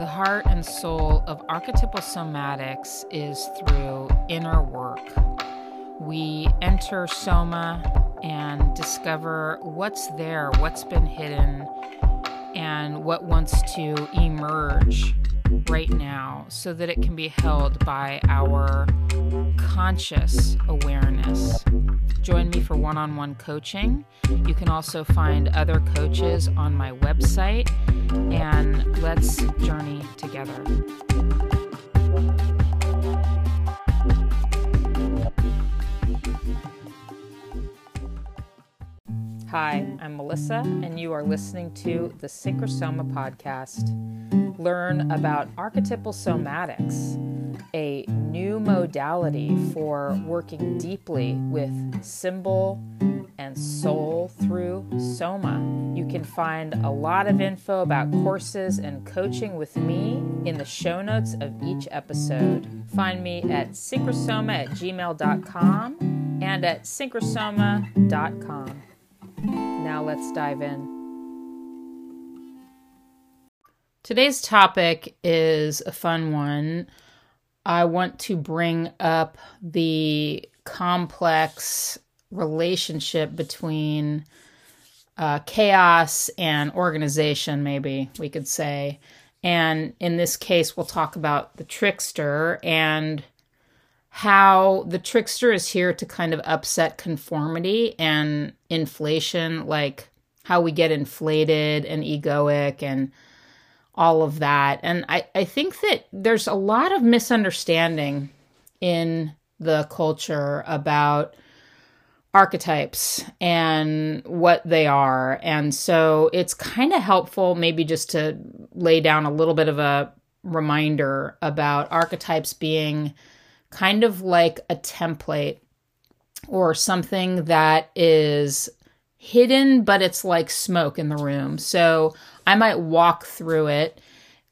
The heart and soul of archetypal somatics is through inner work. We enter Soma and discover what's there, what's been hidden, and what wants to emerge right now so that it can be held by our conscious awareness. Join me for one on one coaching. You can also find other coaches on my website, and let's journey together. Hi, I'm Melissa, and you are listening to the Synchrosoma podcast. Learn about archetypal somatics, a new modality for working deeply with symbol and soul through Soma. You can find a lot of info about courses and coaching with me in the show notes of each episode. Find me at synchrosoma at gmail.com and at synchrosoma.com. Now let's dive in. Today's topic is a fun one. I want to bring up the complex relationship between uh, chaos and organization, maybe we could say. And in this case, we'll talk about the trickster and how the trickster is here to kind of upset conformity and inflation, like how we get inflated and egoic and all of that. And I, I think that there's a lot of misunderstanding in the culture about archetypes and what they are. And so it's kind of helpful, maybe just to lay down a little bit of a reminder about archetypes being kind of like a template or something that is hidden, but it's like smoke in the room. So I might walk through it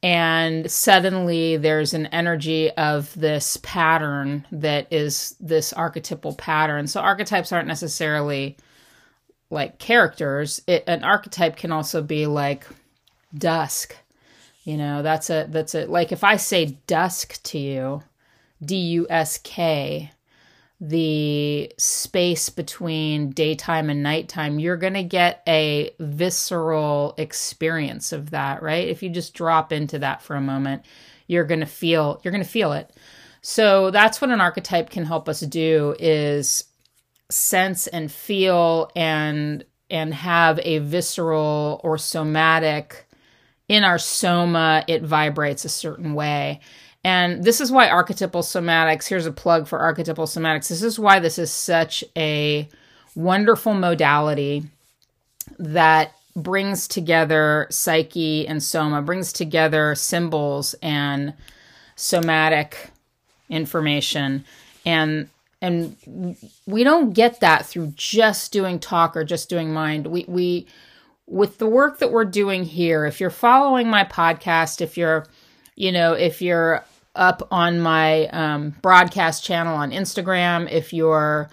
and suddenly there's an energy of this pattern that is this archetypal pattern. So archetypes aren't necessarily like characters. It, an archetype can also be like dusk. You know, that's a that's a like if I say dusk to you, D U S K, the space between daytime and nighttime, you're going to get a visceral experience of that, right? If you just drop into that for a moment, you're going to feel you're going to feel it. So that's what an archetype can help us do is sense and feel and and have a visceral or somatic in our soma it vibrates a certain way and this is why archetypal somatics, here's a plug for archetypal somatics. This is why this is such a wonderful modality that brings together psyche and soma, brings together symbols and somatic information. And and we don't get that through just doing talk or just doing mind. We we with the work that we're doing here, if you're following my podcast, if you're you know, if you're up on my um, broadcast channel on Instagram, if you're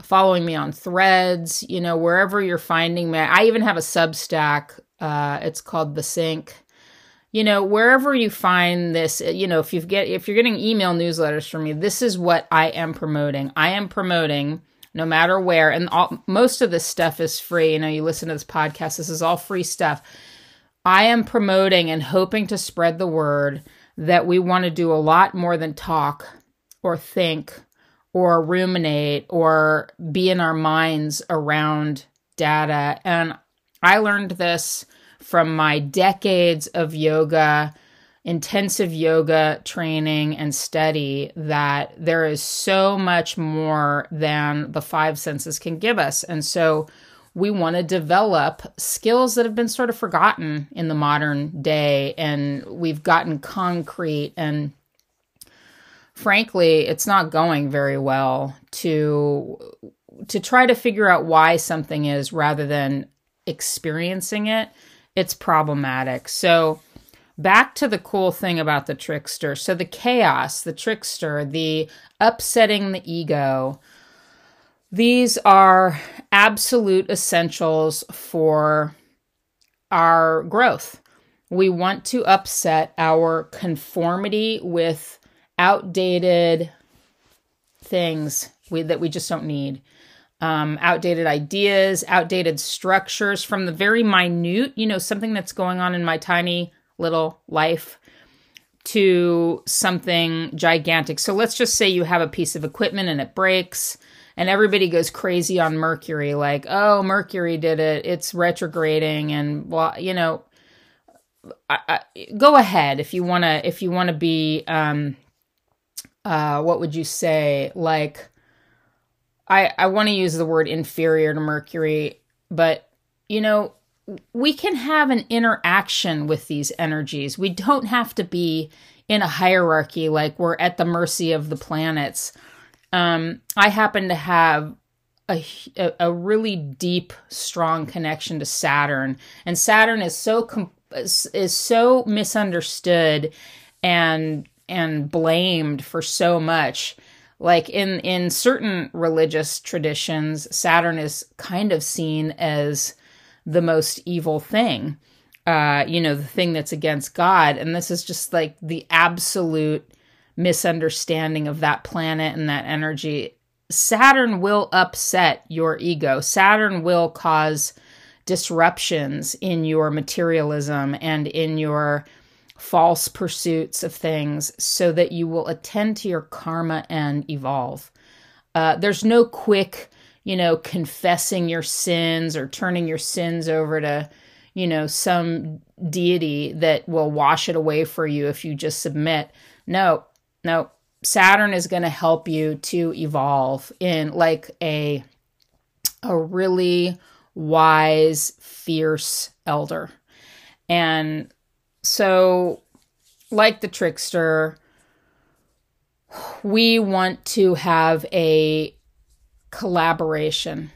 following me on threads, you know, wherever you're finding me. I even have a Substack. Uh, it's called The Synch. You know, wherever you find this, you know, if you get if you're getting email newsletters from me, this is what I am promoting. I am promoting no matter where, and all, most of this stuff is free. You know, you listen to this podcast, this is all free stuff. I am promoting and hoping to spread the word that we want to do a lot more than talk or think or ruminate or be in our minds around data. And I learned this from my decades of yoga, intensive yoga training and study that there is so much more than the five senses can give us. And so we want to develop skills that have been sort of forgotten in the modern day and we've gotten concrete. And frankly it's not going very well to to try to figure out why something is rather than experiencing it. It's problematic. So back to the cool thing about the trickster. So the chaos the trickster the upsetting the ego these are absolute essentials for our growth. we want to upset our conformity with outdated things we, that we just don't need. Um, outdated ideas, outdated structures from the very minute, you know, something that's going on in my tiny little life to something gigantic. So let's just say you have a piece of equipment and it breaks and everybody goes crazy on Mercury like, "Oh, Mercury did it. It's retrograding and well, you know, I, I, go ahead if you want to if you want to be um uh what would you say like I I want to use the word inferior to Mercury, but you know, we can have an interaction with these energies. We don't have to be in a hierarchy like we're at the mercy of the planets. Um, I happen to have a, a really deep, strong connection to Saturn, and Saturn is so com- is so misunderstood and and blamed for so much. Like in in certain religious traditions saturn is kind of seen as the most evil thing. Uh you know the thing that's against god. And this is just like the absolute misunderstanding of that planet and that energy saturn will upset your ego saturn will cause disruptions in your materialism and in your false pursuits of things so that you will attend to your karma and evolve. Uh, there's no quick, you know, confessing your sins or turning your sins over to, you know, some deity that will wash it away for you if you just submit. No, no. Saturn is going to help you to evolve in like a a really wise, fierce elder. And so, like the trickster, we want to have a collaboration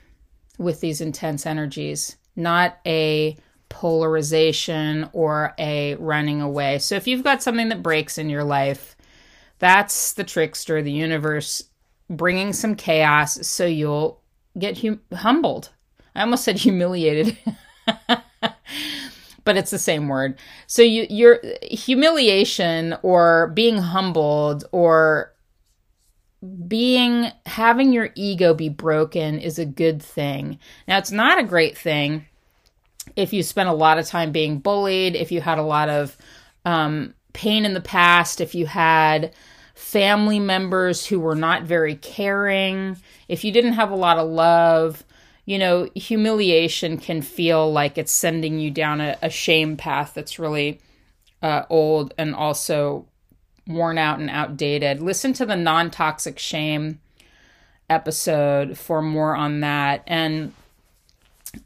with these intense energies, not a polarization or a running away. So, if you've got something that breaks in your life, that's the trickster, the universe bringing some chaos so you'll get hum- humbled I almost said humiliated. but it's the same word. So you your humiliation or being humbled or being having your ego be broken is a good thing. Now it's not a great thing if you spent a lot of time being bullied, if you had a lot of um, pain in the past, if you had family members who were not very caring, if you didn't have a lot of love, you know, humiliation can feel like it's sending you down a, a shame path that's really uh, old and also worn out and outdated. Listen to the non toxic shame episode for more on that. And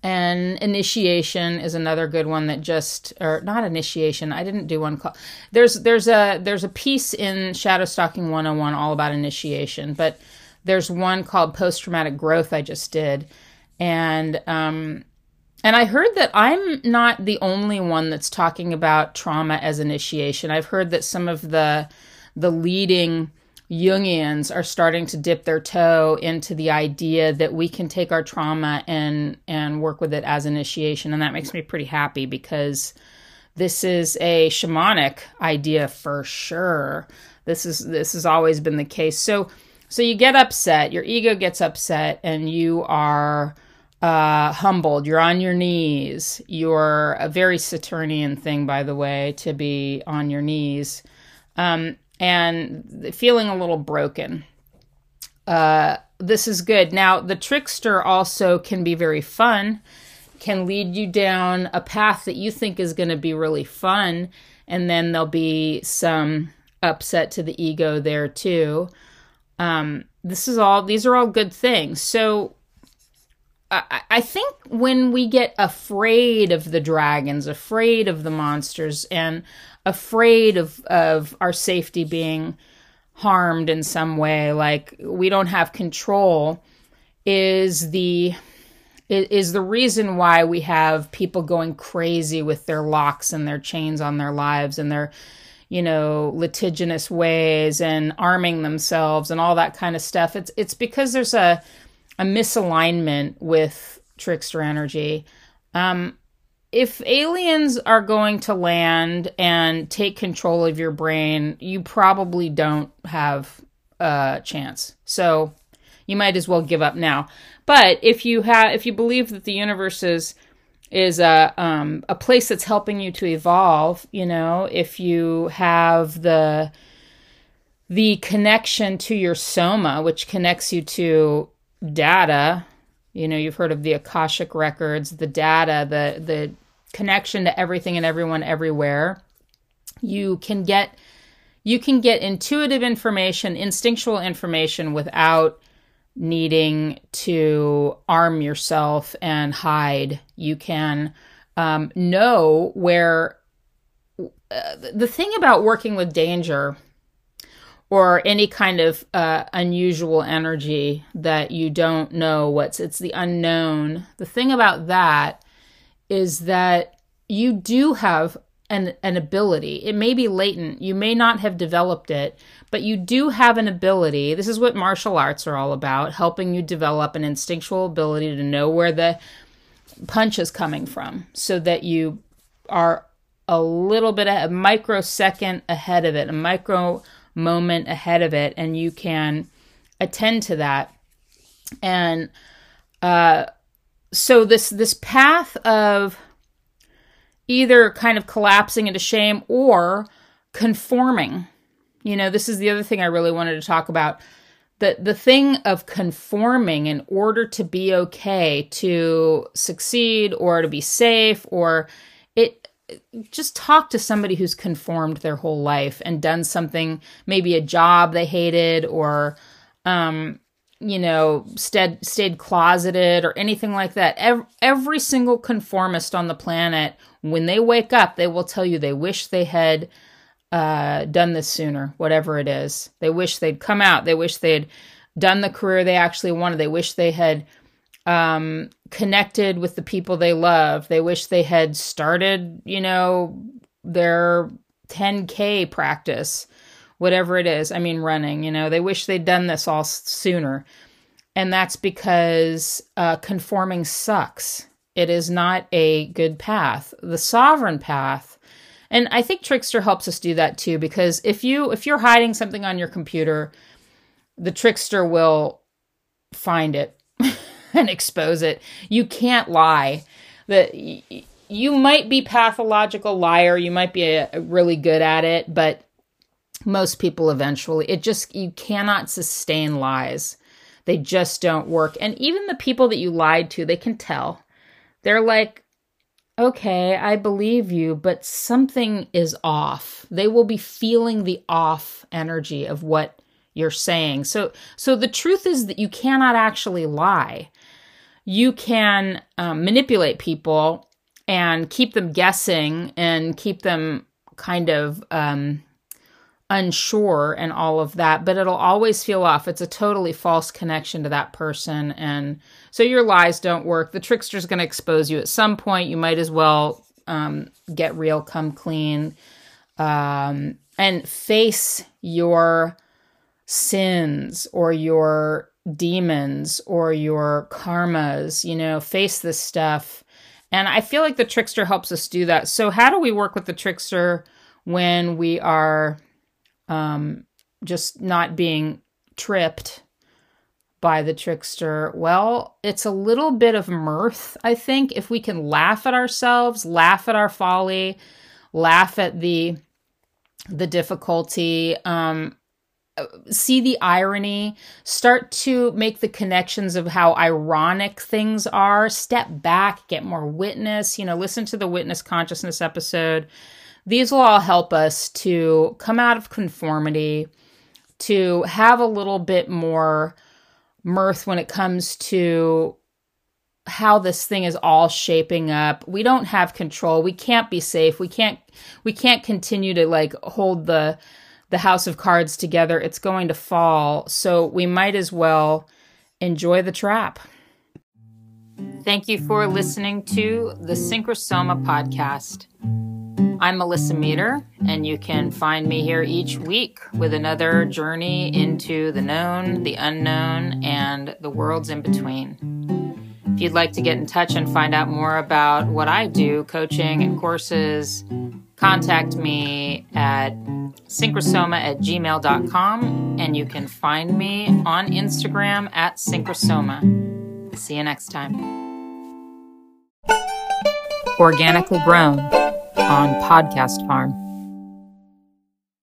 and initiation is another good one that just or not initiation i didn't do one called there's there's a there's a piece in shadow stalking 101 all about initiation but there's one called post traumatic growth i just did and um, and I heard that I'm not the only one that's talking about trauma as initiation. I've heard that some of the the leading Jungians are starting to dip their toe into the idea that we can take our trauma and and work with it as initiation, and that makes me pretty happy because this is a shamanic idea for sure. This is this has always been the case. So so you get upset, your ego gets upset, and you are uh, humbled. You're on your knees. You're a very Saturnian thing, by the way, to be on your knees, um, and feeling a little broken. Uh, this is good. Now, the trickster also can be very fun, can lead you down a path that you think is going to be really fun, and then there'll be some upset to the ego there too. Um, this is all; these are all good things. So I, think when we get afraid of the dragons, afraid of the monsters, and afraid of, of our safety being harmed in some way, like we don't have control, is the is the reason why we have people going crazy with their locks and their chains on their lives and their you know litigious ways and arming themselves and all that kind of stuff. It's it's because there's a a misalignment with trickster energy. Um, if aliens are going to land and take control of your brain, you probably don't have a chance. So you might as well give up now. But if you have, if you believe that the universe is is a um, a place that's helping you to evolve, you know, if you have the the connection to your soma, which connects you to data, you know, you've heard of the akashic records, the data, the the connection to everything and everyone everywhere. You can get you can get intuitive information, instinctual information without needing to arm yourself and hide. You can um, know where. Uh, the thing about working with danger or any kind of uh, unusual energy that you don't know what's it's the unknown the thing about that is that you do have an, an ability. It may be latent. You may not have developed it, but you do have an ability. This is what martial arts are all about helping you develop an instinctual ability to know where the punch is coming from so that you are a little bit a microsecond ahead of it, a micro moment ahead of it, and you can attend to that. And uh, so this this path of either kind of collapsing into shame or conforming. You know, this is the other thing I really wanted to talk about. The, the thing of conforming in order to be okay, to succeed or to be safe, or just talk to somebody who's conformed their whole life and done something, maybe a job they hated or um, you know, stayed, stayed closeted or anything like that. Every, every single conformist on the planet, when they wake up, they will tell you they wish they had uh, done this sooner, whatever it is. They wish they'd come out. They wish they'd done the career they actually wanted. They wish they had um, connected with the people they love. They wish they had started, you know, their 10K practice whatever it is. I mean, running, you know, they wish they'd done this all sooner. And that's because uh, conforming sucks. It is not a good path. The sovereign path, and I think Trickster helps us do that too, because if you if you're hiding something on your computer, the trickster will find it and expose it. You can't lie. That you might be pathological liar, you might be a, a really good at it, but most people eventually it just you cannot sustain lies. They just don't work. And even the people that you lied to they can tell. They're like okay i believe you but something is off. They will be feeling the off energy of what you're saying. So so the truth is that you cannot actually lie you can um, manipulate people and keep them guessing and keep them kind of um, unsure and all of that, but it'll always feel off. It's a totally false connection to that person. And so your lies don't work. The trickster's going to expose you at some point. You might as well um, get real, come clean, um, and face your sins or your demons or your karmas, you know, face this stuff. And I feel like the trickster helps us do that. So, how do we work with the trickster when we are um, just not being tripped by the trickster? Well, it's a little bit of mirth, I think. If we can laugh at ourselves, laugh at our folly, laugh at the the difficulty, um, see the irony, start to make the connections of how ironic things are, step back, get more witness, you know, listen to the witness consciousness episode these will all help us to come out of conformity, to have a little bit more mirth when it comes to how this thing is all shaping up. We don't have control. We can't be safe. We can't we can't continue to like hold the the house of cards together. It's going to fall. So we might as well enjoy the trap. Thank you for listening to the Synchrosoma podcast. I'm Melissa Meader, and you can find me here each week with another journey into the known, the unknown, and the worlds in between. If you'd like to get in touch and find out more about what I do, coaching and courses, contact me at synchrosoma at gmail.com and you can find me on Instagram at synchrosoma. See you next time. Organically grown on Podcast Farm.